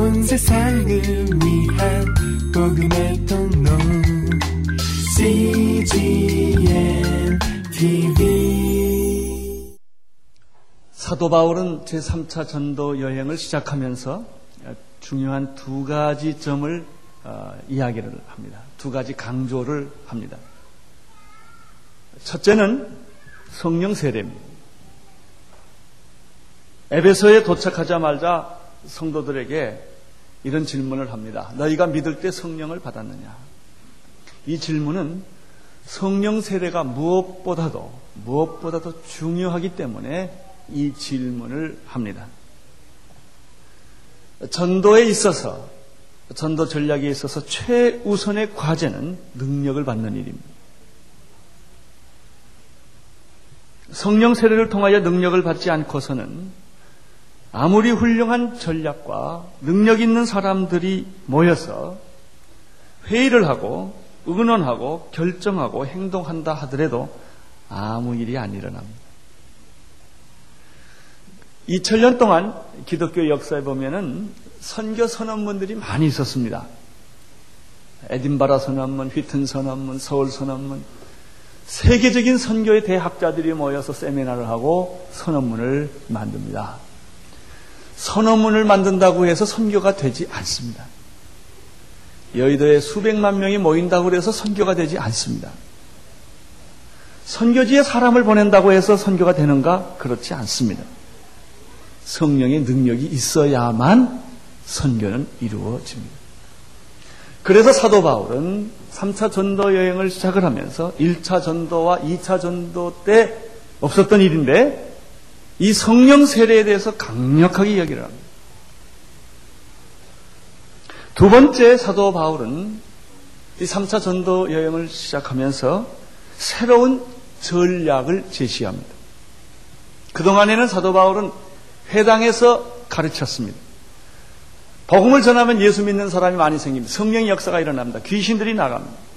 온 세상을 위한 복음의 통로 CGM TV 사도 바울은 제3차 전도 여행을 시작하면서 중요한 두 가지 점을 어, 이야기를 합니다. 두 가지 강조를 합니다. 첫째는 성령 세례입니다. 에베소에 도착하자마자 성도들에게 이런 질문을 합니다. 너희가 믿을 때 성령을 받았느냐? 이 질문은 성령 세례가 무엇보다도 무엇보다도 중요하기 때문에 이 질문을 합니다. 전도에 있어서 전도 전략에 있어서 최우선의 과제는 능력을 받는 일입니다. 성령 세례를 통하여 능력을 받지 않고서는 아무리 훌륭한 전략과 능력 있는 사람들이 모여서 회의를 하고 의논하고 결정하고 행동한다 하더라도 아무 일이 안 일어납니다. 2000년 동안 기독교 역사에 보면은 선교 선언문들이 많이 있었습니다. 에딘바라 선언문, 휘튼 선언문, 서울 선언문, 세계적인 선교의 대학자들이 모여서 세미나를 하고 선언문을 만듭니다. 선언문을 만든다고 해서 선교가 되지 않습니다. 여의도에 수백만 명이 모인다고 해서 선교가 되지 않습니다. 선교지에 사람을 보낸다고 해서 선교가 되는가? 그렇지 않습니다. 성령의 능력이 있어야만 선교는 이루어집니다. 그래서 사도 바울은 3차 전도 여행을 시작을 하면서 1차 전도와 2차 전도 때 없었던 일인데 이 성령 세례에 대해서 강력하게 이야기를 합니다. 두 번째 사도 바울은 이 3차 전도 여행을 시작하면서 새로운 전략을 제시합니다. 그동안에는 사도 바울은 회당에서 가르쳤습니다. 복음을 전하면 예수 믿는 사람이 많이 생깁니다. 성령의 역사가 일어납니다. 귀신들이 나갑니다.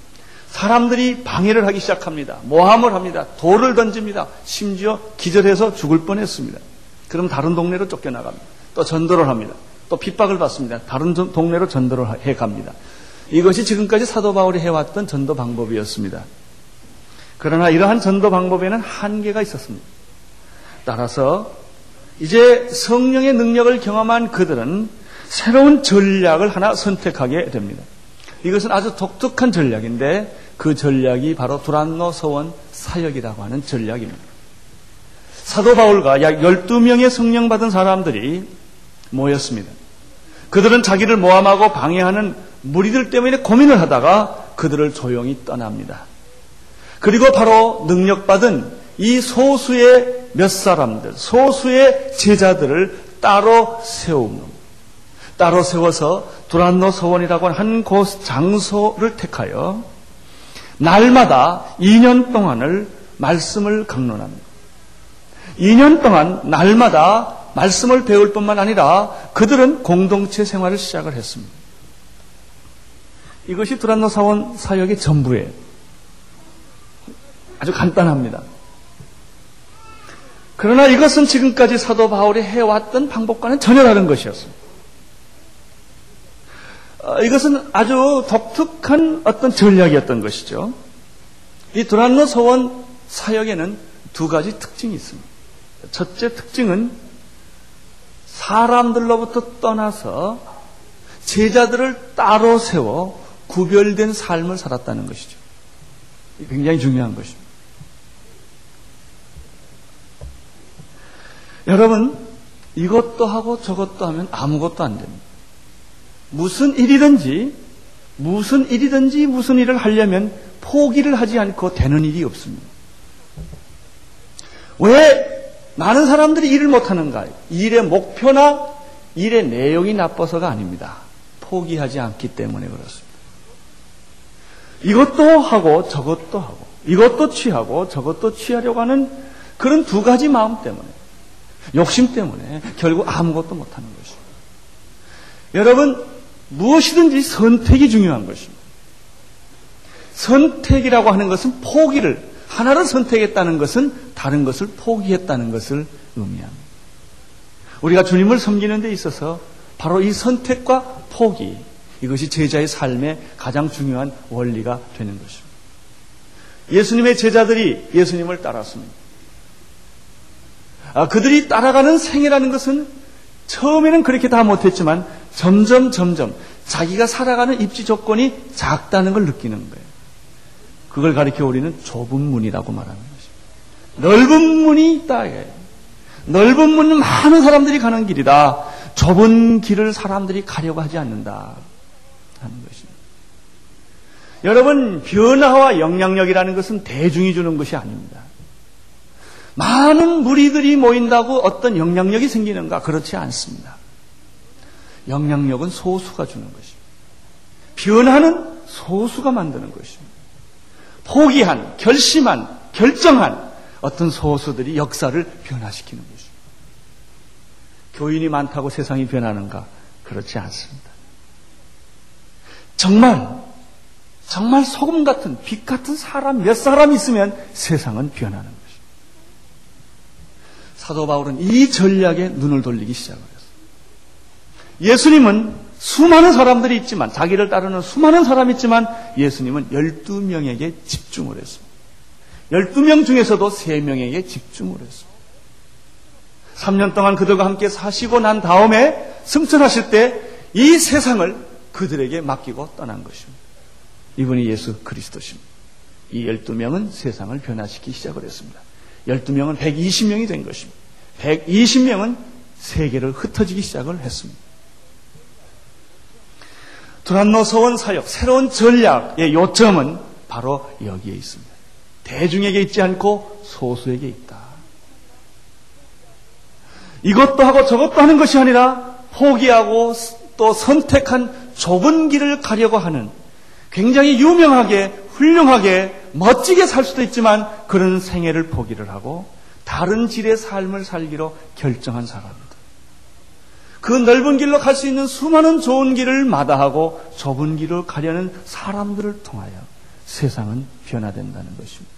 사람들이 방해를 하기 시작합니다. 모함을 합니다. 돌을 던집니다. 심지어 기절해서 죽을 뻔했습니다. 그럼 다른 동네로 쫓겨나갑니다. 또 전도를 합니다. 또 핍박을 받습니다. 다른 동네로 전도를 해 갑니다. 이것이 지금까지 사도 바울이 해왔던 전도 방법이었습니다. 그러나 이러한 전도 방법에는 한계가 있었습니다. 따라서 이제 성령의 능력을 경험한 그들은 새로운 전략을 하나 선택하게 됩니다. 이것은 아주 독특한 전략인데 그 전략이 바로 두란노 서원 사역이라고 하는 전략입니다. 사도 바울과 약 12명의 성령 받은 사람들이 모였습니다. 그들은 자기를 모함하고 방해하는 무리들 때문에 고민을 하다가 그들을 조용히 떠납니다. 그리고 바로 능력받은 이 소수의 몇 사람들, 소수의 제자들을 따로 세웁니다. 따로 세워서 두란노 서원이라고 하는 한 곳 장소를 택하여 날마다 2년 동안을 말씀을 강론합니다. 2년 동안 날마다 말씀을 배울 뿐만 아니라 그들은 공동체 생활을 시작을 했습니다. 이것이 두란노 사원 사역의 전부예요. 아주 간단합니다. 그러나 이것은 지금까지 사도 바울이 해왔던 방법과는 전혀 다른 것이었습니다. 어, 이것은 아주 독특한 어떤 전략이었던 것이죠. 이 두란노 서원 사역에는 두 가지 특징이 있습니다. 첫째 특징은 사람들로부터 떠나서 제자들을 따로 세워 구별된 삶을 살았다는 것이죠. 굉장히 중요한 것입니다. 여러분, 이것도 하고 저것도 하면 아무것도 안 됩니다. 무슨 일이든지 무슨 일이든지 무슨 일을 하려면 포기를 하지 않고 되는 일이 없습니다. 왜 많은 사람들이 일을 못하는가? 일의 목표나 일의 내용이 나빠서가 아닙니다. 포기하지 않기 때문에 그렇습니다. 이것도 하고 저것도 하고 이것도 취하고 저것도 취하려고 하는 그런 두 가지 마음 때문에 욕심 때문에 결국 아무것도 못하는 것입니다. 여러분 무엇이든지 선택이 중요한 것입니다. 선택이라고 하는 것은 포기를, 하나를 선택했다는 것은 다른 것을 포기했다는 것을 의미합니다. 우리가 주님을 섬기는 데 있어서 바로 이 선택과 포기, 이것이 제자의 삶의 가장 중요한 원리가 되는 것입니다. 예수님의 제자들이 예수님을 따랐습니다. 아, 그들이 따라가는 생애라는 것은 처음에는 그렇게 다 못했지만 점점 점점 자기가 살아가는 입지 조건이 작다는 걸 느끼는 거예요. 그걸 가리켜 우리는 좁은 문이라고 말하는 것입니다. 넓은 문이 있다. 넓은 문은 많은 사람들이 가는 길이다. 좁은 길을 사람들이 가려고 하지 않는다. 하는 것입니다. 여러분, 변화와 영향력이라는 것은 대중이 주는 것이 아닙니다. 많은 무리들이 모인다고 어떤 영향력이 생기는가? 그렇지 않습니다. 영향력은 소수가 주는 것입니다. 변화는 소수가 만드는 것입니다. 포기한, 결심한, 결정한 어떤 소수들이 역사를 변화시키는 것입니다. 교인이 많다고 세상이 변하는가? 그렇지 않습니다. 정말, 정말 소금 같은, 빛 같은 사람 몇 사람 있으면 세상은 변하는 것입니다. 사도 바울은 이 전략에 눈을 돌리기 했어요. 예수님은 수많은 사람들이 있지만, 자기를 따르는 수많은 사람이 있지만, 예수님은 12명에게 집중을 했습니다. 12명 중에서도 3명에게 집중을 했습니다. 3년 동안 그들과 함께 사시고 난 다음에 승천하실 때 이 세상을 그들에게 맡기고 떠난 것입니다. 이분이 예수 그리스도십니다. 이 12명은 세상을 변화시키기 시작을 했습니다. 12명은 120명이 된 것입니다. 120명은 세계를 흩어지기 시작을 했습니다. 두란노 서원 사역, 새로운 전략의 요점은 바로 여기에 있습니다. 대중에게 있지 않고 소수에게 있다. 이것도 하고 저것도 하는 것이 아니라 포기하고 또 선택한 좁은 길을 가려고 하는 굉장히 유명하게, 훌륭하게, 멋지게 살 수도 있지만 그런 생애를 포기를 하고 다른 질의 삶을 살기로 결정한 사람입니다. 그 넓은 길로 갈 수 있는 수많은 좋은 길을 마다하고 좁은 길을 가려는 사람들을 통하여 세상은 변화된다는 것입니다.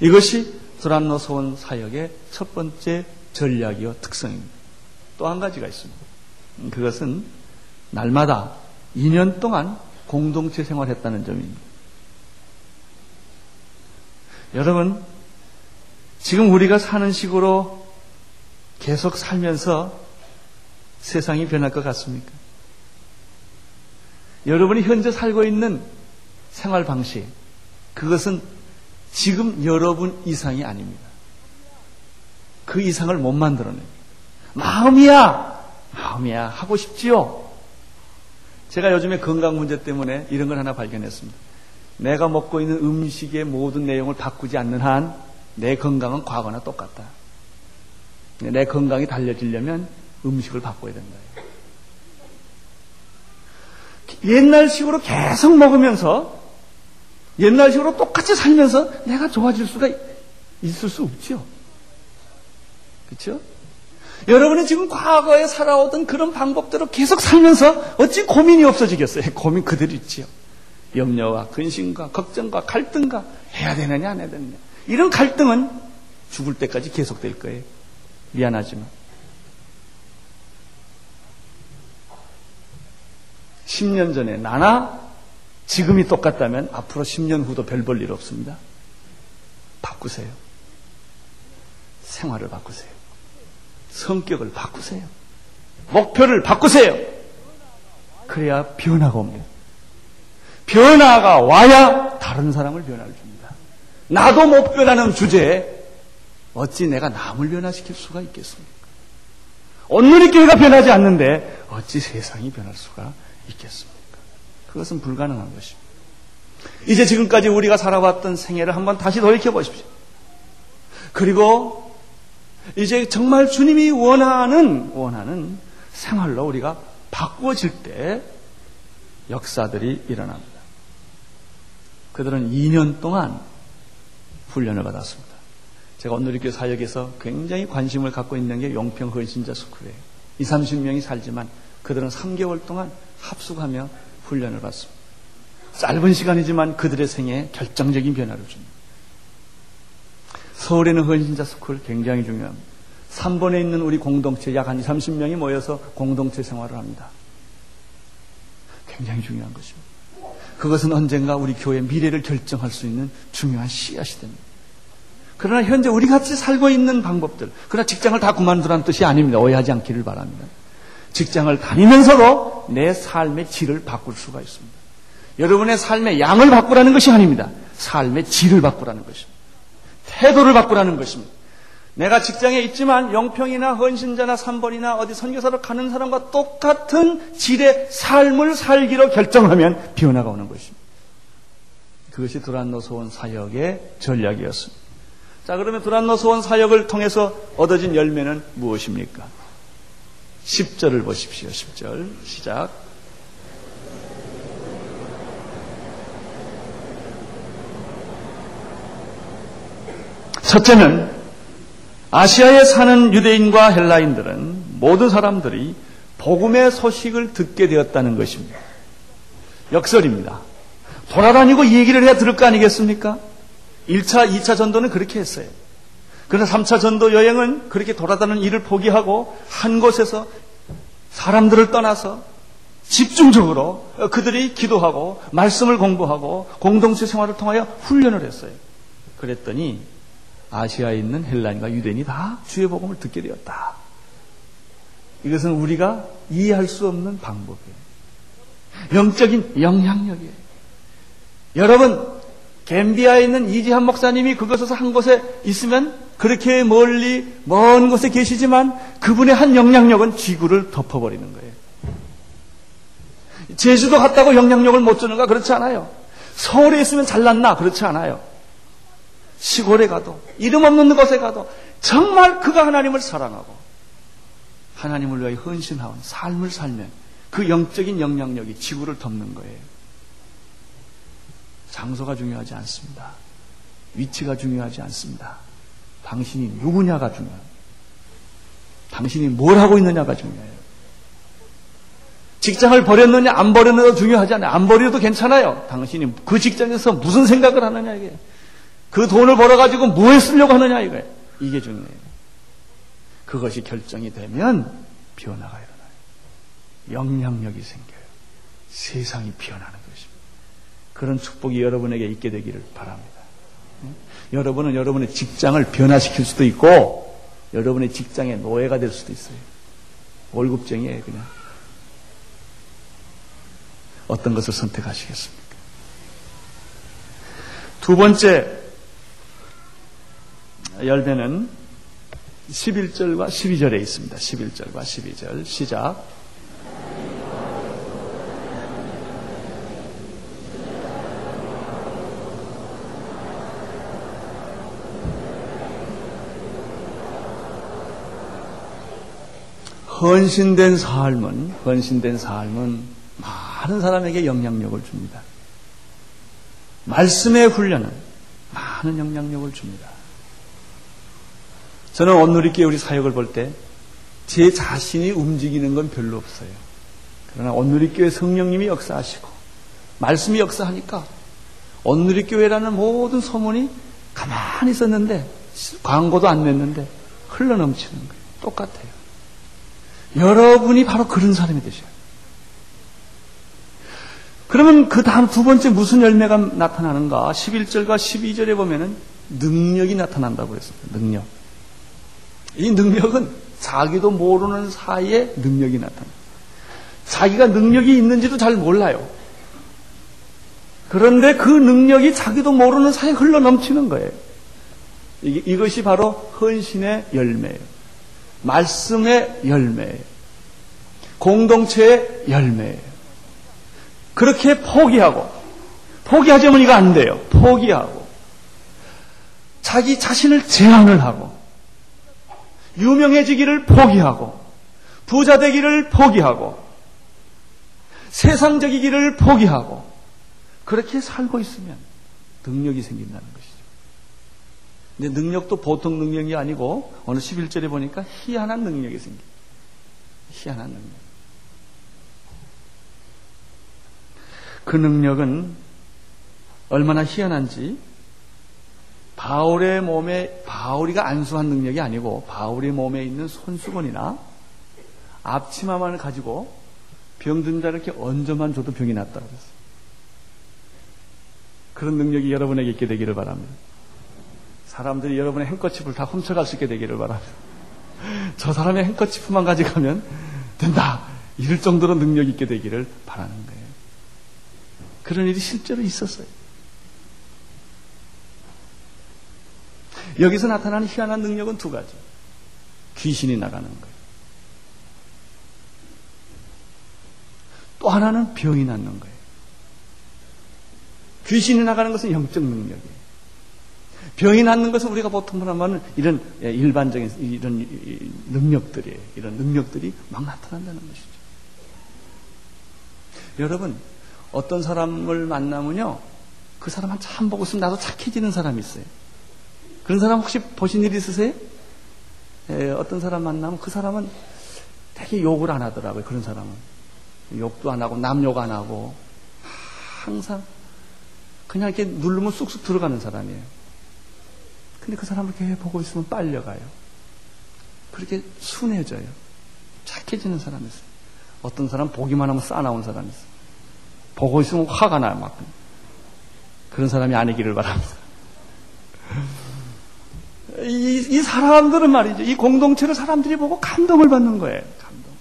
이것이 드란노 소원 사역의 첫 번째 전략이요 특성입니다. 또 한 가지가 있습니다. 그것은 날마다 2년 동안 공동체 생활했다는 점입니다. 여러분, 지금 우리가 사는 식으로 계속 살면서 세상이 변할 것 같습니까? 여러분이 현재 살고 있는 생활 방식, 그것은 지금 여러분 이상이 아닙니다. 그 이상을 못 만들어냅니다. 마음이야! 마음이야. 하고 싶지요? 제가 요즘에 건강 문제 때문에 이런 걸 하나 발견했습니다. 내가 먹고 있는 음식의 모든 내용을 바꾸지 않는 한 내 건강은 과거나 똑같다. 내 건강이 달려지려면 음식을 바꿔야 된다. 옛날식으로 계속 먹으면서 옛날식으로 똑같이 살면서 내가 좋아질 수가 있을 수 없죠. 그렇죠? 여러분이 지금 과거에 살아오던 그런 방법대로 계속 살면서 어찌 고민이 없어지겠어요? 고민 그대로 있지요. 염려와 근심과 걱정과 갈등과 해야 되느냐 안 해야 되느냐. 이런 갈등은 죽을 때까지 계속될 거예요. 미안하지만. 10년 전에 나나 지금이 똑같다면 앞으로 10년 후도 별 볼 일 없습니다. 바꾸세요. 생활을 바꾸세요. 성격을 바꾸세요. 목표를 바꾸세요. 그래야 변화가 옵니다. 변화가 와야 다른 사람을 변화를 줍니다. 나도 못 변하는 주제에 어찌 내가 남을 변화시킬 수가 있겠습니까? 온누리 교회가 변하지 않는데 어찌 세상이 변할 수가 있겠습니까? 그것은 불가능한 것입니다. 이제 지금까지 우리가 살아왔던 생애를 한번 다시 돌이켜 보십시오. 그리고 이제 정말 주님이 원하는, 원하는 생활로 우리가 바꾸어질 때 역사들이 일어납니다. 그들은 2년 동안 훈련을 받았습니다. 제가 이렇게 사역에서 굉장히 관심을 갖고 있는 게 용평 헌신자 스쿨이에요. 20, 30명이 살지만 그들은 3개월 동안 합숙하며 훈련을 받습니다. 짧은 시간이지만 그들의 생애에 결정적인 변화를 줍니다. 서울에는 헌신자 스쿨 굉장히 중요합니다. 3번에 있는 우리 공동체 약 한 30명이 모여서 공동체 생활을 합니다. 굉장히 중요한 것입니다. 그것은 언젠가 우리 교회의 미래를 결정할 수 있는 중요한 씨앗이 됩니다. 그러나 현재 우리 같이 살고 있는 방법들, 그러나 직장을 다 그만두라는 뜻이 아닙니다. 오해하지 않기를 바랍니다. 직장을 다니면서도 내 삶의 질을 바꿀 수가 있습니다. 여러분의 삶의 양을 바꾸라는 것이 아닙니다. 삶의 질을 바꾸라는 것입니다. 태도를 바꾸라는 것입니다. 내가 직장에 있지만 영평이나 헌신자나 삼번이나 어디 선교사로 가는 사람과 똑같은 질의 삶을 살기로 결정하면 변화가 오는 것입니다. 그것이 두란노 소원 사역의 전략이었습니다. 자, 그러면 두란노 소원 사역을 통해서 얻어진 열매는 무엇입니까? 10절을 보십시오. 10절 시작. 첫째는 아시아에 사는 유대인과 헬라인들은 모든 사람들이 복음의 소식을 듣게 되었다는 것입니다. 역설입니다. 돌아다니고 이 얘기를 해야 들을 거 아니겠습니까? 1차, 2차 전도는 그렇게 했어요. 그러나 3차 전도 여행은 그렇게 돌아다니는 일을 포기하고 한 곳에서 사람들을 떠나서 집중적으로 그들이 기도하고 말씀을 공부하고 공동체 생활을 통하여 훈련을 했어요. 그랬더니 아시아에 있는 헬라인과 유대인이 다 주의 복음을 듣게 되었다. 이것은 우리가 이해할 수 없는 방법이에요. 영적인 영향력이에요. 여러분, 갬비아에 있는 이지한 목사님이 그곳에서 한 곳에 있으면 그렇게 멀리 먼 곳에 계시지만 그분의 한 영향력은 지구를 덮어버리는 거예요. 제주도 갔다고 영향력을 못 주는가? 그렇지 않아요. 서울에 있으면 잘났나? 그렇지 않아요. 시골에 가도 이름 없는 곳에 가도 정말 그가 하나님을 사랑하고 하나님을 위하여 헌신하는 삶을 살면 그 영적인 영향력이 지구를 덮는 거예요. 장소가 중요하지 않습니다. 위치가 중요하지 않습니다. 당신이 누구냐가 중요합니다. 당신이 뭘 하고 있느냐가 중요해요. 직장을 버렸느냐 안 버렸느냐도 중요하지 않아요. 안 버려도 괜찮아요. 당신이 그 직장에서 무슨 생각을 하느냐 이게. 그 돈을 벌어 가지고 뭐에 쓰려고 하느냐 이거예요. 이게 중요해요. 그것이 결정이 되면 변화가 일어나요. 영향력이 생겨요. 세상이 변하는 것입니다. 그런 축복이 여러분에게 있게 되기를 바랍니다. 여러분은 여러분의 직장을 변화시킬 수도 있고 여러분의 직장의 노예가 될 수도 있어요. 월급쟁이에요, 그냥. 어떤 것을 선택하시겠습니까? 두 번째 열매는 11절과 12절에 있습니다. 11절과 12절 시작. 헌신된 삶은 헌신된 삶은 많은 사람에게 영향력을 줍니다. 말씀의 훈련은 많은 영향력을 줍니다. 저는 온누리교회 우리 사역을 볼 때 제 자신이 움직이는 건 별로 없어요. 그러나 온누리교회 성령님이 역사하시고 말씀이 역사하니까 온누리교회라는 모든 소문이 가만히 있었는데 광고도 안 냈는데 흘러넘치는 거예요. 똑같아요. 여러분이 바로 그런 사람이 되셔요. 그러면 그 다음 두 번째 무슨 열매가 나타나는가? 11절과 12절에 보면은 능력이 나타난다고 했습니다. 능력. 이 능력은 자기도 모르는 사이에 능력이 나타나. 자기가 능력이 있는지도 잘 몰라요. 그런데 그 능력이 자기도 모르는 사이에 흘러 넘치는 거예요. 이것이 바로 헌신의 열매예요. 말씀의 열매예요. 공동체의 열매예요. 그렇게 포기하고, 포기하자면 이거 안 돼요. 포기하고, 자기 자신을 제한을 하고, 유명해지기를 포기하고, 부자 되기를 포기하고, 세상적이기를 포기하고, 그렇게 살고 있으면 능력이 생긴다는 것이죠. 근데 능력도 보통 능력이 아니고, 오늘 11절에 보니까 희한한 능력이 생깁니다. 희한한 능력. 그 능력은 얼마나 희한한지 바울의 몸에 바울이가 안수한 능력이 아니고 바울의 몸에 있는 손수건이나 앞치마만을 가지고 병든 자를 이렇게 얹어만 줘도 병이 낫다고 그랬어요. 그런 능력이 여러분에게 있게 되기를 바랍니다. 사람들이 여러분의 행커치프를 다 훔쳐갈 수 있게 되기를 바랍니다. 저 사람의 행커치프만 가져가면 된다. 이럴 정도로 능력 있게 되기를 바라는 거예요. 그런 일이 실제로 있었어요. 여기서 나타나는 희한한 능력은 두 가지. 귀신이 나가는 거예요. 또 하나는 병이 낫는 거예요. 귀신이 나가는 것은 영적 능력이에요. 병이 낫는 것은 우리가 보통 하면 이런 일반적인 이런 능력들이에요. 이런 능력들이 막 나타난다는 것이죠. 여러분, 어떤 사람을 만나면요, 그 사람 한참 보고 있으면 나도 착해지는 사람이 있어요. 그런 사람 혹시 보신 일 있으세요? 예, 어떤 사람 만나면 그 사람은 되게 욕을 안 하더라고요. 그런 사람은. 욕도 안 하고, 남욕 안 하고, 항상 그냥 이렇게 누르면 쑥쑥 들어가는 사람이에요. 근데 그 사람을 이렇게 보고 있으면 빨려가요. 그렇게 순해져요. 착해지는 사람이 있어요. 어떤 사람 보기만 하면 싸나온 사람이 있어요. 보고 있으면 화가 나요, 막. 그런 사람이 아니기를 바랍니다. 이, 이 사람들은 말이죠. 이 공동체를 사람들이 보고 감동을 받는 거예요. 감동.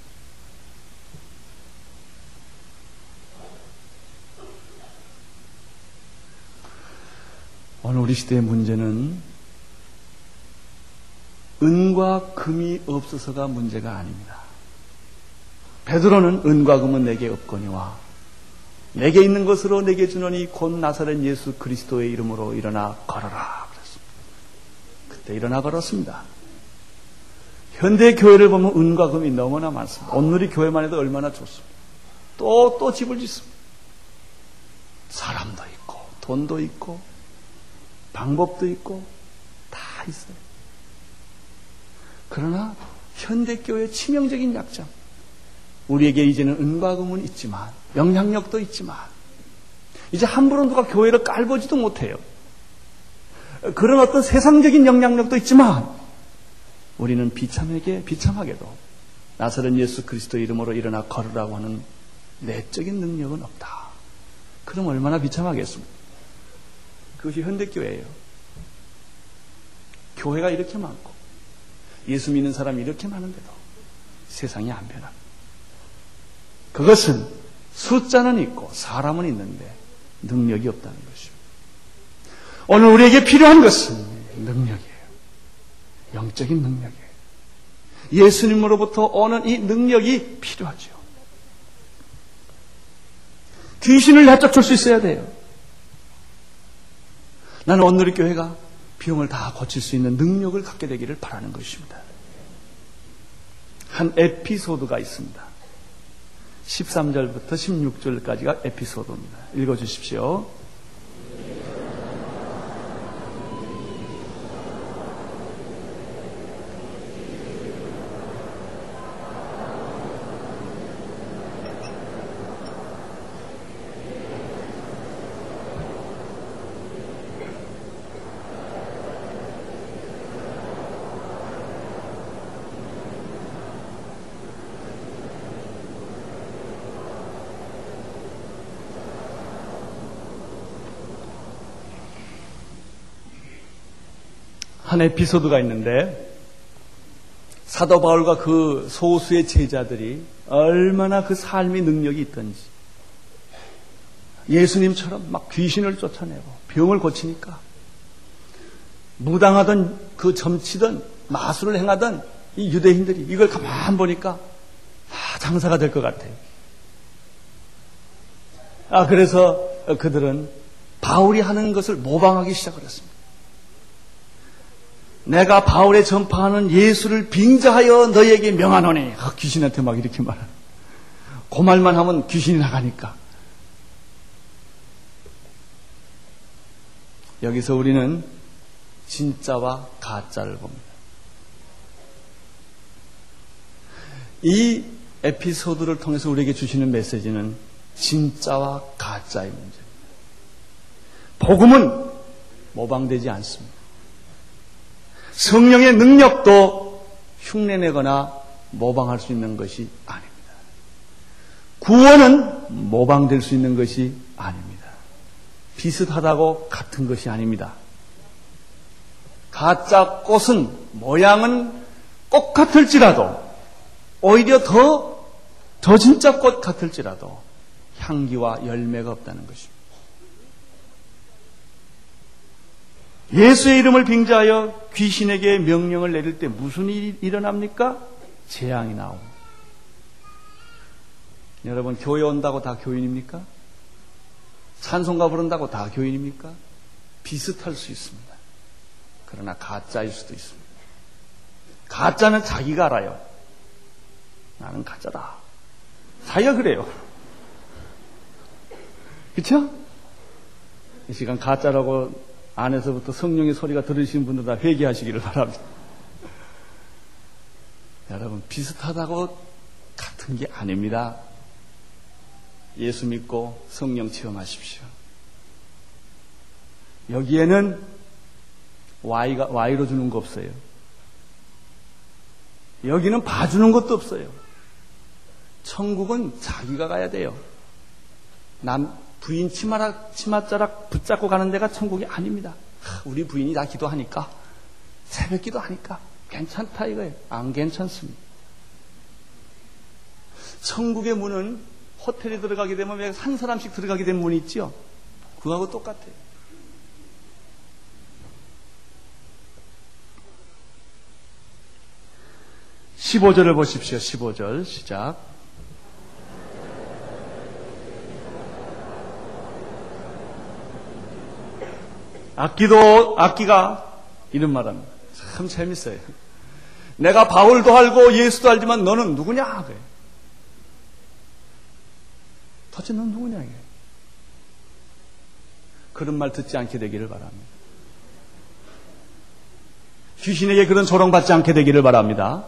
오늘 우리 시대의 문제는 은과 금이 없어서가 문제가 아닙니다. 베드로는 은과 금은 내게 없거니와 내게 있는 것으로 내게 주노니 곧 나사렛 예수 그리스도의 이름으로 일어나 걸어라 그랬습니다. 그때 일어나 걸었습니다. 현대 교회를 보면 은과 금이 너무나 많습니다. 오늘이 교회만 해도 얼마나 좋습니다. 또, 또 집을 짓습니다. 사람도 있고, 돈도 있고, 방법도 있고, 다 있어요. 그러나 현대교회의 치명적인 약점. 우리에게 이제는 은과 금은 있지만 영향력도 있지만 이제 함부로 누가 교회를 깔보지도 못해요. 그런 어떤 세상적인 영향력도 있지만 우리는 비참하게 비참하게도 나사렛 예수 그리스도 이름으로 일어나 걸으라고 하는 내적인 능력은 없다. 그럼 얼마나 비참하겠습니까? 그것이 현대교회예요. 교회가 이렇게 많고 예수 믿는 사람이 이렇게 많은데도 세상이 안 변합니다. 그것은 숫자는 있고 사람은 있는데 능력이 없다는 것입니다. 오늘 우리에게 필요한 것은 능력이에요. 영적인 능력이에요. 예수님으로부터 오는 이 능력이 필요하죠. 귀신을 내쫓을 수 있어야 돼요. 나는 오늘 의 교회가 병을 다 고칠 수 있는 능력을 갖게 되기를 바라는 것입니다. 한 에피소드가 있습니다. 13절부터 16절까지가 에피소드입니다. 읽어 주십시오. 한 에피소드가 있는데 사도 바울과 그 소수의 제자들이 얼마나 그 삶의 능력이 있던지 예수님처럼 막 귀신을 쫓아내고 병을 고치니까 무당하던 그 점치던 마술을 행하던 이 유대인들이 이걸 가만 보니까 아, 장사가 될 것 같아요. 아 그래서 그들은 바울이 하는 것을 모방하기 시작을 했습니다. 내가 바울에 전파하는 예수를 빙자하여 너에게 명하노니 아, 귀신한테 막 이렇게 말하는 그 말만 하면 귀신이 나가니까 여기서 우리는 진짜와 가짜를 봅니다. 이 에피소드를 통해서 우리에게 주시는 메시지는 진짜와 가짜의 문제입니다. 복음은 모방되지 않습니다. 성령의 능력도 흉내내거나 모방할 수 있는 것이 아닙니다. 구원은 모방될 수 있는 것이 아닙니다. 비슷하다고 같은 것이 아닙니다. 가짜 꽃은 모양은 똑같을지라도 오히려 더, 더 진짜 꽃 같을지라도 향기와 열매가 없다는 것입니다. 예수의 이름을 빙자하여 귀신에게 명령을 내릴 때 무슨 일이 일어납니까? 재앙이 나옵니다. 여러분, 교회 온다고 다 교인입니까? 찬송가 부른다고 다 교인입니까? 비슷할 수 있습니다. 그러나 가짜일 수도 있습니다. 가짜는 자기가 알아요. 나는 가짜다. 자기가 그래요. 그쵸? 이 시간 가짜라고 안에서부터 성령의 소리가 들으신 분들 다 회개하시기를 바랍니다. 여러분, 비슷하다고 같은 게 아닙니다. 예수 믿고 성령 체험하십시오. 여기에는 Y가, Y로 주는 거 없어요. 여기는 봐주는 것도 없어요. 천국은 자기가 가야 돼요. 남, 부인 치마락, 치맛자락 붙잡고 가는 데가 천국이 아닙니다. 우리 부인이 다 기도하니까, 새벽 기도하니까, 괜찮다 이거예요. 안 괜찮습니다. 천국의 문은 호텔에 들어가게 되면 왜 한 사람씩 들어가게 된 문이 있죠? 그거하고 똑같아요. (15절을) 보십시오 (15절) 시작 악기도 악기가 이런 말합니다. 참 재밌어요. 내가 바울도 알고 예수도 알지만 너는 누구냐? 그래. 도대체 넌 누구냐? 이게. 그런 말 듣지 않게 되기를 바랍니다. 귀신에게 그런 조롱받지 않게 되기를 바랍니다.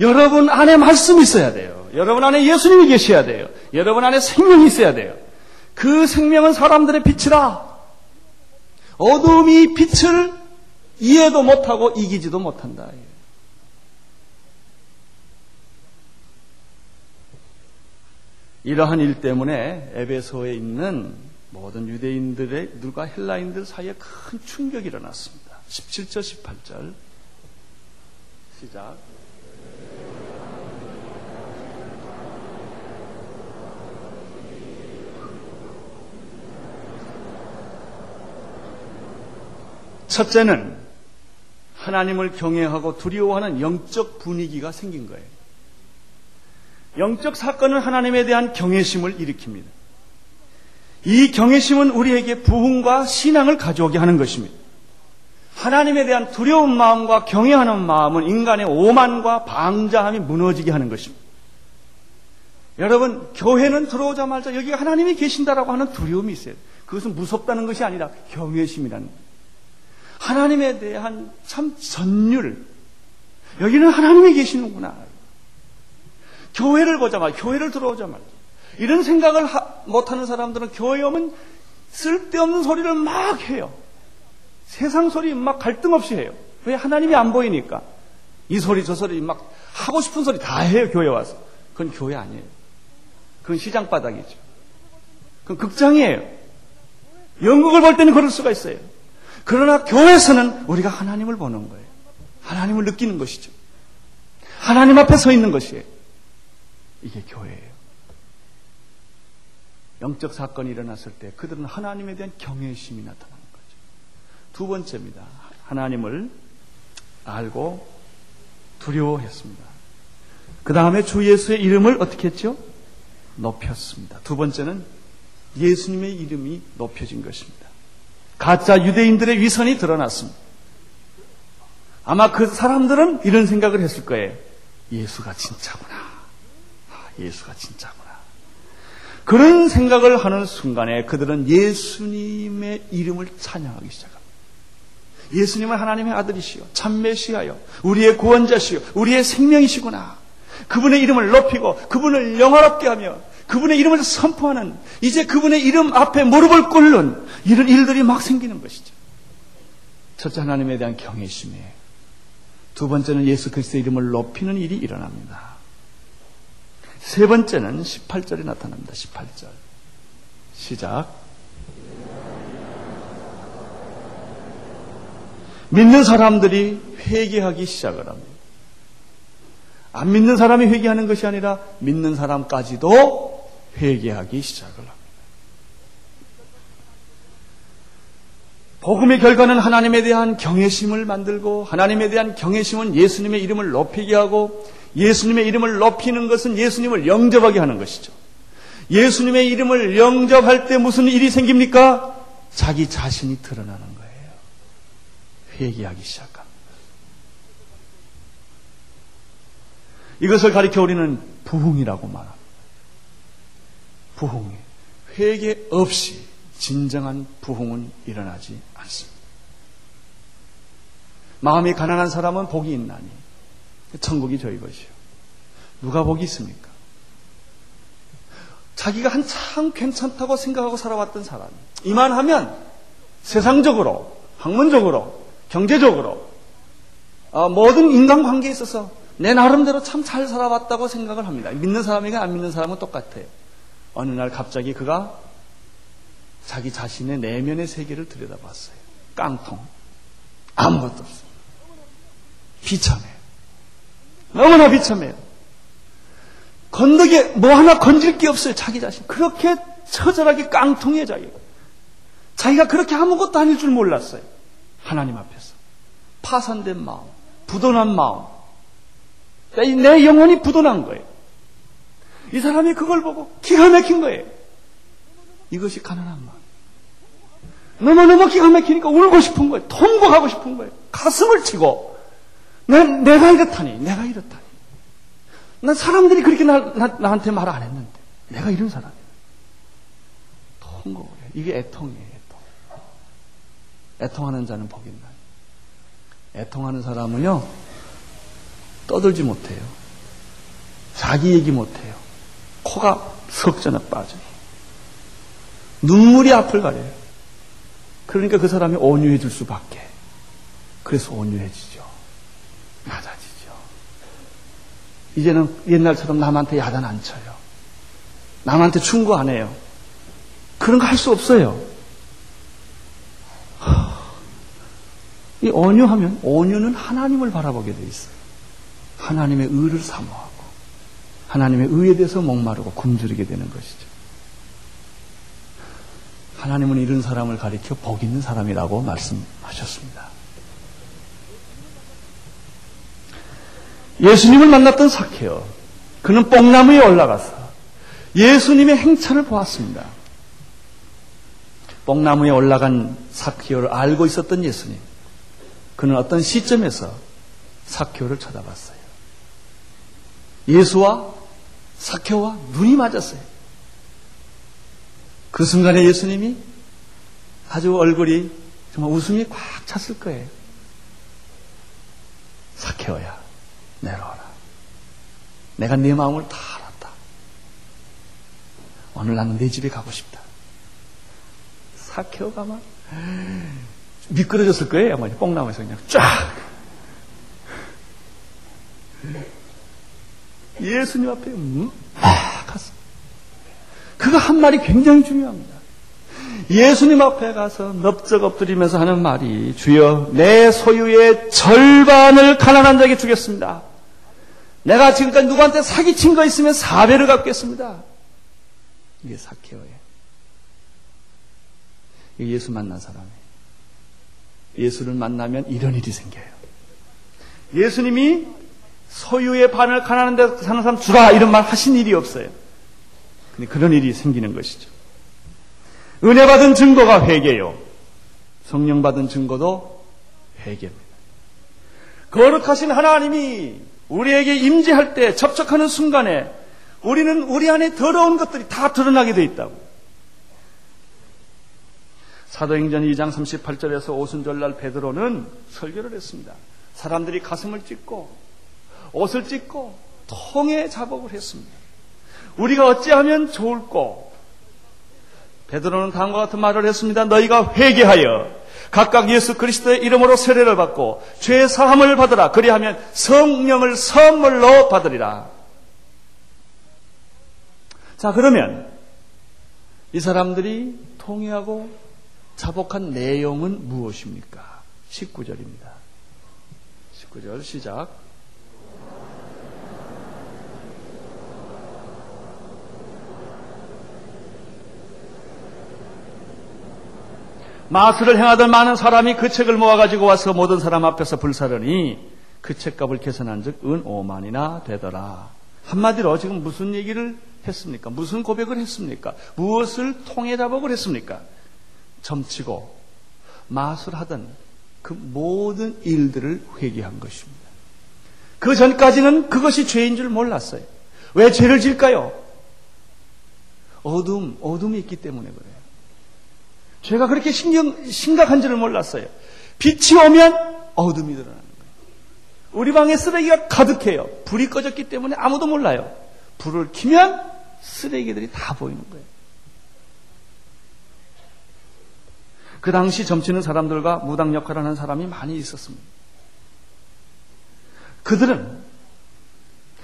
여러분 안에 말씀이 있어야 돼요. 여러분 안에 예수님이 계셔야 돼요. 여러분 안에 생명이 있어야 돼요. 그 생명은 사람들의 빛이라. 어둠이 빛을 이해도 못하고 이기지도 못한다. 이러한 일 때문에 에베소에 있는 모든 유대인들의 누가 헬라인들 사이에 큰 충격이 일어났습니다. 17절 18절 시작 첫째는 하나님을 경외하고 두려워하는 영적 분위기가 생긴 거예요. 영적 사건은 하나님에 대한 경외심을 일으킵니다. 이 경외심은 우리에게 부흥과 신앙을 가져오게 하는 것입니다. 하나님에 대한 두려운 마음과 경외하는 마음은 인간의 오만과 방자함이 무너지게 하는 것입니다. 여러분, 교회는 들어오자마자 여기 하나님이 계신다라고 하는 두려움이 있어요. 그것은 무섭다는 것이 아니라 경외심이라는 거예요. 하나님에 대한 참 전율. 여기는 하나님이 계시는구나. 교회를 보자마자, 교회를 들어오자마자. 이런 생각을 하, 못하는 사람들은 교회 오면 쓸데없는 소리를 막 해요. 세상 소리 막 갈등 없이 해요. 왜 하나님이 안 보이니까. 이 소리 저 소리 막 하고 싶은 소리 다 해요, 교회 와서. 그건 교회 아니에요. 그건 시장 바닥이죠. 그건 극장이에요. 연극을 볼 때는 그럴 수가 있어요. 그러나 교회에서는 우리가 하나님을 보는 거예요. 하나님을 느끼는 것이죠. 하나님 앞에 서 있는 것이에요. 이게 교회예요. 영적 사건이 일어났을 때 그들은 하나님에 대한 경외심이 나타나는 거죠. 두 번째입니다. 하나님을 알고 두려워했습니다. 그 다음에 주 예수의 이름을 어떻게 했죠? 높였습니다. 두 번째는 예수님의 이름이 높여진 것입니다. 가짜 유대인들의 위선이 드러났습니다. 아마 그 사람들은 이런 생각을 했을 거예요. 예수가 진짜구나. 아, 예수가 진짜구나. 그런 생각을 하는 순간에 그들은 예수님의 이름을 찬양하기 시작합니다. 예수님은 하나님의 아들이시요, 참매시하여, 우리의 구원자시요, 우리의 생명이시구나. 그분의 이름을 높이고, 그분을 영화롭게 하며, 그분의 이름을 선포하는, 이제 그분의 이름 앞에 무릎을 꿇는 이런 일들이 막 생기는 것이죠. 첫째 하나님에 대한 경외심이에요. 두 번째는 예수 그리스도의 이름을 높이는 일이 일어납니다. 세 번째는 18절에 나타납니다. 18절. 시작. 믿는 사람들이 회개하기 시작을 합니다. 안 믿는 사람이 회개하는 것이 아니라 믿는 사람까지도 회개하기 시작을 합니다. 복음의 결과는 하나님에 대한 경외심을 만들고 하나님에 대한 경외심은 예수님의 이름을 높이게 하고 예수님의 이름을 높이는 것은 예수님을 영접하게 하는 것이죠. 예수님의 이름을 영접할 때 무슨 일이 생깁니까? 자기 자신이 드러나는 거예요. 회개하기 시작합니다. 이것을 가리켜 우리는 부흥이라고 말합니다. 부흥이. 회개 없이 진정한 부흥은 일어나지 않습니다. 마음이 가난한 사람은 복이 있나니 천국이 저희 것이요. 누가 복이 있습니까? 자기가 한참 괜찮다고 생각하고 살아왔던 사람. 이만하면 세상적으로, 학문적으로, 경제적으로, 어, 모든 인간관계에 있어서 내 나름대로 참 잘 살아왔다고 생각을 합니다. 믿는 사람이가 안 믿는 사람은 똑같아요. 어느 날 갑자기 그가 자기 자신의 내면의 세계를 들여다봤어요. 깡통. 아무것도 없어요. 비참해요. 너무나 비참해요. 건더기에 뭐 하나 건질 게 없어요. 자기 자신. 그렇게 처절하게 깡통해요, 자기가. 자기가 그렇게 아무것도 아닐 줄 몰랐어요. 하나님 앞에서. 파산된 마음, 부도난 마음. 내 영혼이 부도난 거예요. 이 사람이 그걸 보고 기가 막힌 거예요. 이것이 가난한 마음. 너무너무 기가 막히니까 울고 싶은 거예요. 통곡하고 싶은 거예요. 가슴을 치고. 내, 내가 이렇다니, 내가 이렇다니. 난 사람들이 그렇게 나, 나, 한테 말 안 했는데. 내가 이런 사람이야. 통곡을 해요. 이게 애통이에요, 애통. 애통하는 자는 복이 있나요? 애통하는 사람은요, 떠들지 못해요. 자기 얘기 못해요. 코가 석전에 빠져요. 눈물이 앞을 가려요. 그러니까 그 사람이 온유해질 수밖에. 그래서 온유해지죠. 낮아지죠. 이제는 옛날처럼 남한테 야단 안 쳐요. 남한테 충고 안 해요. 그런 거 할 수 없어요. 이 온유하면 온유는 하나님을 바라보게 돼 있어요. 하나님의 의를 사모하고 하나님의 의에 대해서 목마르고 굶주리게 되는 것이죠. 하나님은 이런 사람을 가리켜 복 있는 사람이라고 말씀하셨습니다. 예수님을 만났던 사케요. 그는 뽕나무에 올라가서 예수님의 행차를 보았습니다. 뽕나무에 올라간 사케오를 알고 있었던 예수님. 그는 어떤 시점에서 사케오를 쳐다봤어요. 예수와 사케오와 눈이 맞았어요. 그 순간에 예수님이 아주 얼굴이 정말 웃음이 꽉 찼을 거예요. 사케오야, 내려와라. 내가 네 마음을 다 알았다. 오늘 나는 내 집에 가고 싶다. 사케오가 막 미끄러졌을 거예요. 아마 뽕나무에서 그냥 쫙. 예수님 앞에 막 갔어. 그가 한 말이 굉장히 중요합니다. 예수님 앞에 가서 넙적 엎드리면서 하는 말이 주여 내 소유의 절반을 가난한 자에게 주겠습니다. 내가 지금까지 누구한테 사기친 거 있으면 사배를 갚겠습니다. 이게 사케오예요. 예수 만난 사람이에요. 예수를 만나면 이런 일이 생겨요. 예수님이 소유의 반을 가난한 데 사는 사람 주라 이런 말 하신 일이 없어요. 근데 그런 일이 생기는 것이죠. 은혜 받은 증거가 회개요. 성령 받은 증거도 회개입니다. 거룩하신 하나님이 우리에게 임재할 때 접촉하는 순간에 우리는 우리 안에 더러운 것들이 다 드러나게 돼 있다고. 사도행전 2장 38절에서 오순절날 베드로는 설교를 했습니다. 사람들이 가슴을 찢고 옷을 찢고 통에 작업을 했습니다. 우리가 어찌하면 좋을꼬? 베드로는 다음과 같은 말을 했습니다. 너희가 회개하여 각각 예수 그리스도의 이름으로 세례를 받고 죄 사함을 받으라. 그리하면 성령을 선물로 받으리라. 자, 그러면 이 사람들이 통해하고 자복한 내용은 무엇입니까? 19절입니다. 19절 시작. 마술을 행하던 많은 사람이 그 책을 모아가지고 와서 모든 사람 앞에서 불사르니 그 책값을 계산한 즉 은 5만이나 되더라. 한마디로 지금 무슨 얘기를 했습니까? 무슨 고백을 했습니까? 무엇을 통해 자복을 했습니까? 점치고 마술하던 그 모든 일들을 회개한 것입니다. 그 전까지는 그것이 죄인 줄 몰랐어요. 왜 죄를 질까요? 어둠, 어둠이 있기 때문에 그래요. 죄가 그렇게 신경, 심각한 줄을 몰랐어요. 빛이 오면 어둠이 드러나는 거예요. 우리 방에 쓰레기가 가득해요. 불이 꺼졌기 때문에 아무도 몰라요. 불을 켜면 쓰레기들이 다 보이는 거예요. 그 당시 점치는 사람들과 무당 역할을 하는 사람이 많이 있었습니다. 그들은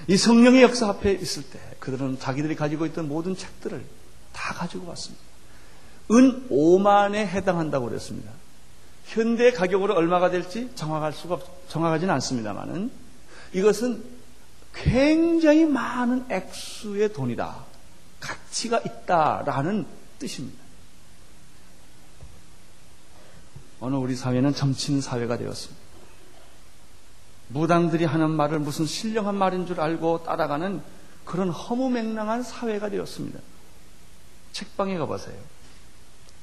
이 성령의 역사 앞에 있을 때 그들은 자기들이 가지고 있던 모든 책들을 다 가지고 왔습니다. 은 5만에 해당한다고 그랬습니다. 현대 가격으로 얼마가 될지 정확할 수가 정확하지는 않습니다만은 이것은 굉장히 많은 액수의 돈이다. 가치가 있다라는 뜻입니다. 어느 우리 사회는 점치는 사회가 되었습니다. 무당들이 하는 말을 무슨 신령한 말인 줄 알고 따라가는 그런 허무맹랑한 사회가 되었습니다. 책방에 가보세요.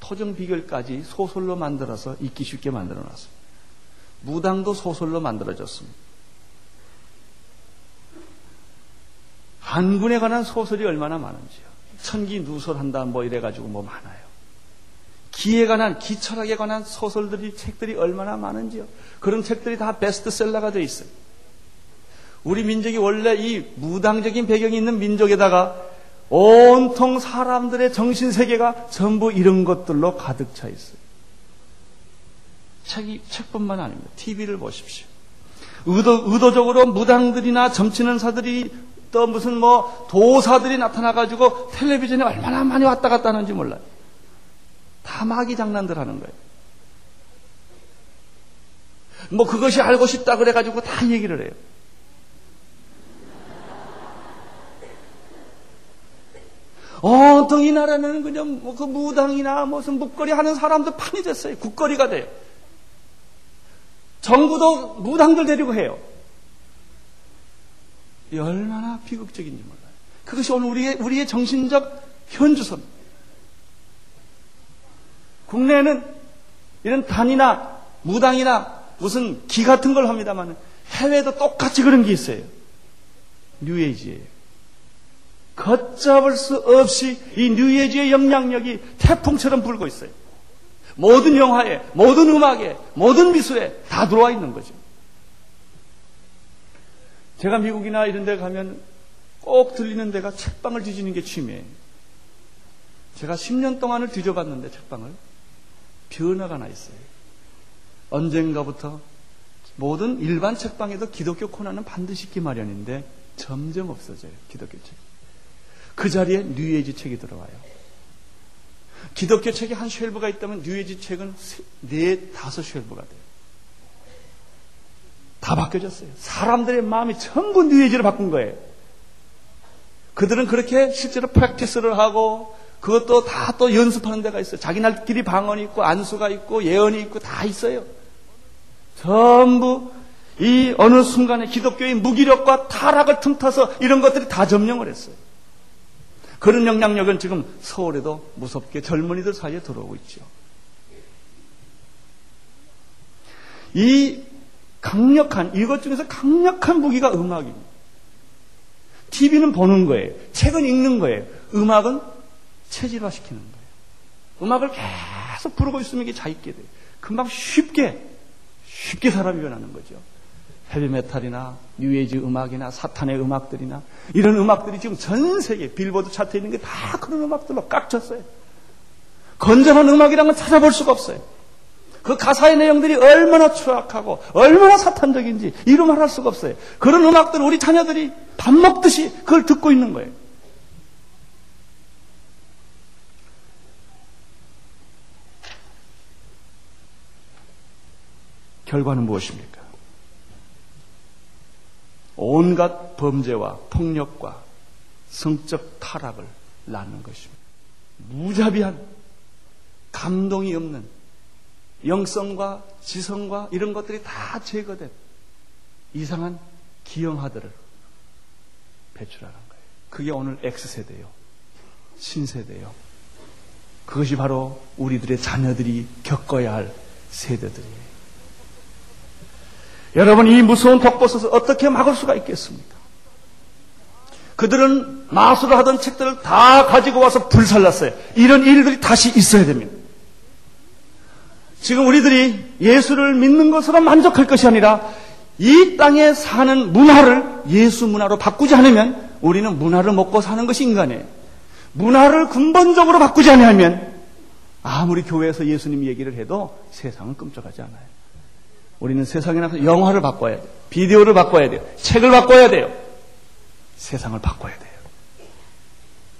토정 비결까지 소설로 만들어서 읽기 쉽게 만들어 놨습니다. 무당도 소설로 만들어졌습니다. 한군에 관한 소설이 얼마나 많은지요. 천기 누설한다 뭐 이래가지고 뭐 많아요. 기에 관한 기철학에 관한 소설들이 책들이 얼마나 많은지요. 그런 책들이 다 베스트셀러가 돼 있어요. 우리 민족이 원래 이 무당적인 배경이 있는 민족에다가 온통 사람들의 정신 세계가 전부 이런 것들로 가득 차 있어요. 책이 책뿐만 아닙니다. TV를 보십시오. 의도, 의도적으로 무당들이나 점치는 사들이 또 무슨 뭐 도사들이 나타나가지고 텔레비전에 얼마나 많이 왔다 갔다 하는지 몰라요. 다 마귀 장난들 하는 거예요. 뭐 그것이 알고 싶다 그래가지고 다 얘기를 해요. 어떤 이 나라는 그냥 뭐 그 무당이나 무슨 묵거리 하는 사람도 판이 됐어요. 국거리가 돼요. 정부도 무당들 데리고 해요. 얼마나 비극적인지 몰라요. 그것이 오늘 우리의, 우리의 정신적 현주소입니다. 국내에는 이런 단이나 무당이나 무슨 기 같은 걸 합니다만 해외도 똑같이 그런 게 있어요. 뉴에이지예요. 걷잡을 수 없이 이 뉴에이지의 영향력이 태풍처럼 불고 있어요. 모든 영화에, 모든 음악에, 모든 미술에 다 들어와 있는 거죠. 제가 미국이나 이런 데 가면 꼭 들리는 데가 책방을 뒤지는 게 취미예요. 제가 10년 동안을 뒤져봤는데 책방을 변화가 나 있어요. 언젠가부터 모든 일반 책방에도 기독교 코너는 반드시 있기 마련인데 점점 없어져요. 기독교 책. 그 자리에 뉴에이지 책이 들어와요. 기독교 책이 한 shelve가 있다면 뉴에이지 책은 네, 다섯 shelve가 돼요. 다 바뀌어졌어요. 사람들의 마음이 전부 뉴에이지로 바꾼 거예요. 그들은 그렇게 실제로 practice를 하고 그것도 다 또 연습하는 데가 있어요. 자기네끼리 방언이 있고 안수가 있고 예언이 있고 다 있어요. 전부 이 어느 순간에 기독교의 무기력과 타락을 틈타서 이런 것들이 다 점령을 했어요. 그런 영향력은 지금 서울에도 무섭게 젊은이들 사이에 들어오고 있죠. 이 강력한 이것 중에서 강력한 무기가 음악입니다. TV는 보는 거예요. 책은 읽는 거예요. 음악은 체질화시키는 거예요. 음악을 계속 부르고 있으면 이게 자익게 돼요. 금방 쉽게 쉽게 사람이 변하는 거죠. 헤비메탈이나 뉴에이지 음악이나 사탄의 음악들이나 이런 음악들이 지금 전 세계 빌보드 차트에 있는 게 다 그런 음악들로 깍쳤어요. 건전한 음악이란 건 찾아볼 수가 없어요. 그 가사의 내용들이 얼마나 추악하고 얼마나 사탄적인지 이루 말할 수가 없어요. 그런 음악들을 우리 자녀들이 밥 먹듯이 그걸 듣고 있는 거예요. 결과는 무엇입니까? 온갖 범죄와 폭력과 성적 타락을 낳는 것입니다. 무자비한 감동이 없는 영성과 지성과 이런 것들이 다 제거된 이상한 기형하들을 배출하는 거예요. 그게 오늘 X세대요. 신세대요. 그것이 바로 우리들의 자녀들이 겪어야 할 세대들이에요. 여러분, 이 무서운 독버섯을 어떻게 막을 수가 있겠습니까? 그들은 마수를 하던 책들을 다 가지고 와서 불살랐어요. 이런 일들이 다시 있어야 됩니다. 지금 우리들이 예수를 믿는 것으로 만족할 것이 아니라 이 땅에 사는 문화를 예수 문화로 바꾸지 않으면 우리는 문화를 먹고 사는 것이 인간이에요. 문화를 근본적으로 바꾸지 않으면 아무리 교회에서 예수님 얘기를 해도 세상은 끔찍하지 않아요. 우리는 세상에 나가서 영화를 바꿔야 돼요. 비디오를 바꿔야 돼요. 책을 바꿔야 돼요. 세상을 바꿔야 돼요.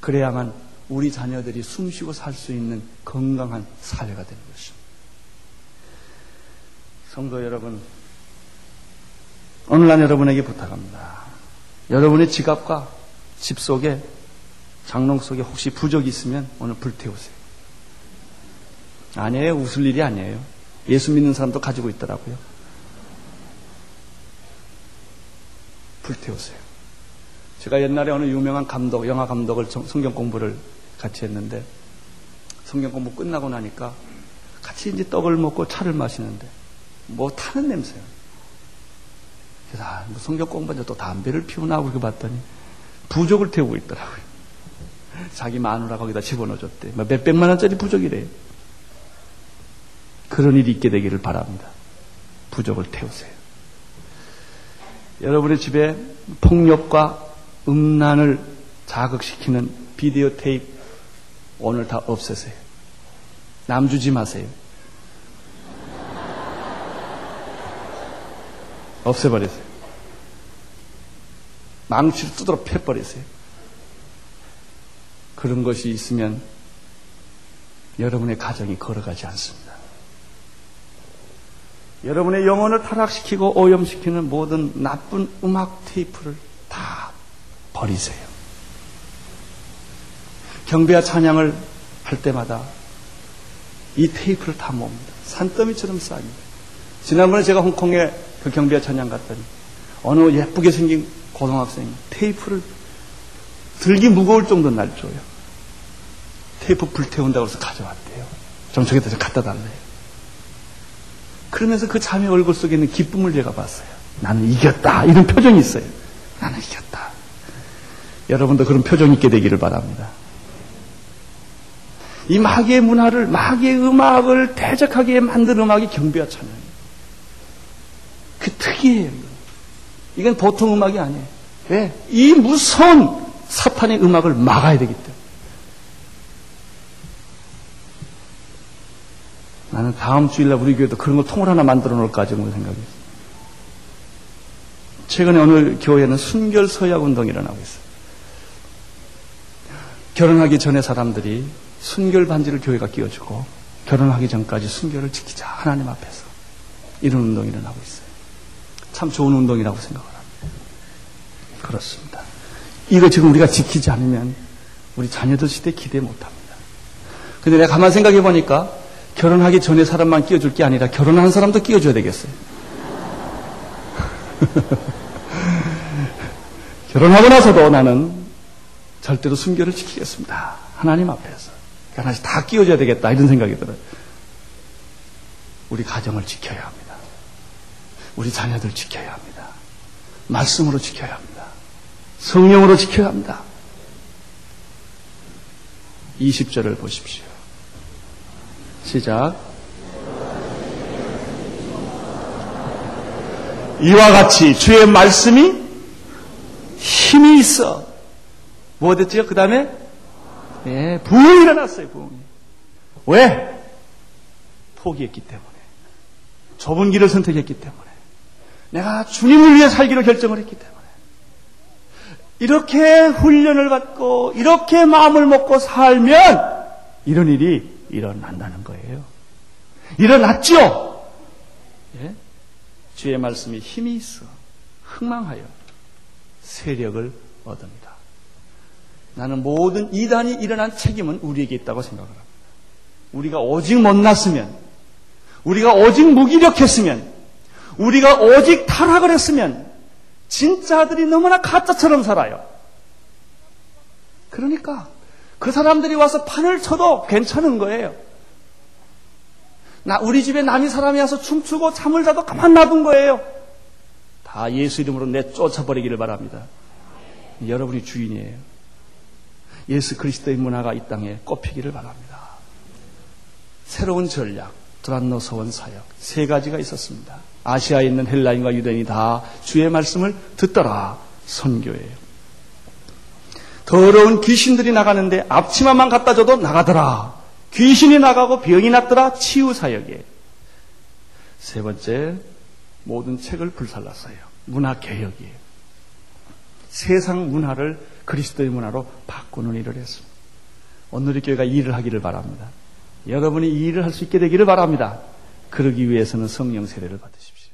그래야만 우리 자녀들이 숨쉬고 살 수 있는 건강한 사회가 되는 것입니다. 성도 여러분, 오늘 난 여러분에게 부탁합니다. 여러분의 지갑과 집 속에 장롱 속에 혹시 부적이 있으면 오늘 불태우세요. 아니에요. 웃을 일이 아니에요. 예수 믿는 사람도 가지고 있더라고요. 불태우세요. 제가 옛날에 어느 유명한 감독, 영화 감독을 성경 공부를 같이 했는데 성경 공부 끝나고 나니까 같이 이제 떡을 먹고 차를 마시는데 뭐 타는 냄새요. 그래서 아, 뭐 성경 공부하는데 또 담배를 피우나 그렇게 봤더니 부족을 태우고 있더라고요. 자기 마누라 거기다 집어넣어줬대. 뭐 몇백만 원짜리 부족이래요. 그런 일이 있게 되기를 바랍니다. 부족을 태우세요. 여러분의 집에 폭력과 음란을 자극시키는 비디오 테이프 오늘 다 없애세요. 남 주지 마세요. 없애버리세요. 망치를 두드러 패버리세요. 그런 것이 있으면 여러분의 가정이 걸어가지 않습니다. 여러분의 영혼을 타락시키고 오염시키는 모든 나쁜 음악 테이프를 다 버리세요. 경배와 찬양을 할 때마다 이 테이프를 다 모읍니다. 산더미처럼 쌓입니다. 지난번에 제가 홍콩에 그 경배와 찬양 갔더니 어느 예쁘게 생긴 고등학생이 테이프를 들기 무거울 정도 날 줘요. 테이프 불태운다고 해서 가져왔대요. 정책에다 갖다 달래요. 그러면서 그 자매 얼굴 속에 있는 기쁨을 제가 봤어요. 나는 이겼다. 이런 표정이 있어요. 나는 이겼다. 여러분도 그런 표정 있게 되기를 바랍니다. 이 마귀의 문화를, 마귀의 음악을 대적하게 만든 음악이 경배와 찬양이에요. 그 특이해요. 이건 보통 음악이 아니에요. 왜? 이 무서운 사탄의 음악을 막아야 되기 때문에. 나는 다음 주일날 우리 교회도 그런 거 통을 하나 만들어 놓을까 정도 생각했어요. 최근에 오늘 교회는 순결 서약 운동이 일어나고 있어요. 결혼하기 전에 사람들이 순결 반지를 교회가 끼워주고 결혼하기 전까지 순결을 지키자 하나님 앞에서 이런 운동이 일어나고 있어요. 참 좋은 운동이라고 생각을 합니다. 그렇습니다. 이거 지금 우리가 지키지 않으면 우리 자녀들 시대 기대 못합니다. 근데 내가 가만 생각해 보니까 결혼하기 전에 사람만 끼워줄 게 아니라 결혼한 사람도 끼워줘야 되겠어요. 결혼하고 나서도 나는 절대로 순결을 지키겠습니다. 하나님 앞에서. 하나씩 다 끼워줘야 되겠다. 이런 생각이 들어요. 우리 가정을 지켜야 합니다. 우리 자녀들 지켜야 합니다. 말씀으로 지켜야 합니다. 성령으로 지켜야 합니다. 20절을 보십시오. 시작. 이와 같이 주의 말씀이 힘이 있어. 뭐 됐지요? 그 다음에? 예, 부흥이 일어났어요, 부흥이. 왜? 포기했기 때문에. 좁은 길을 선택했기 때문에. 내가 주님을 위해 살기로 결정을 했기 때문에. 이렇게 훈련을 받고, 이렇게 마음을 먹고 살면, 이런 일이 일어난다는 거예요. 일어났죠? 예? 주의 말씀에 힘이 있어 흥망하여 세력을 얻습니다. 나는 모든 이단이 일어난 책임은 우리에게 있다고 생각을 합니다. 우리가 오직 못났으면, 우리가 오직 무기력했으면, 우리가 오직 타락을 했으면, 진짜들이 너무나 가짜처럼 살아요. 그러니까 그 사람들이 와서 판을 쳐도 괜찮은 거예요. 나 우리 집에 남이 사람이 와서 춤추고 잠을 자도 가만 놔둔 거예요. 다 예수 이름으로 내 쫓아버리기를 바랍니다. 여러분이 주인이에요. 예수 그리스도의 문화가 이 땅에 꼽히기를 바랍니다. 새로운 전략, 드란노 서원 사역 세 가지가 있었습니다. 아시아에 있는 헬라인과 유대인이 다 주의 말씀을 듣더라 선교예요. 더러운 귀신들이 나가는데 앞치마만 갖다 줘도 나가더라. 귀신이 나가고 병이 났더라. 치유 사역에. 세 번째, 모든 책을 불살랐어요. 문화 개혁이에요. 세상 문화를 그리스도의 문화로 바꾸는 일을 했습니다. 오늘 의 교회가 일을 하기를 바랍니다. 여러분이 이 일을 할 수 있게 되기를 바랍니다. 그러기 위해서는 성령 세례를 받으십시오.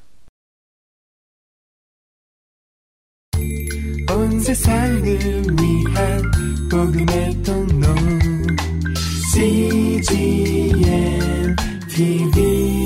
온 세상을 위 한 복음의 통로 CGM TV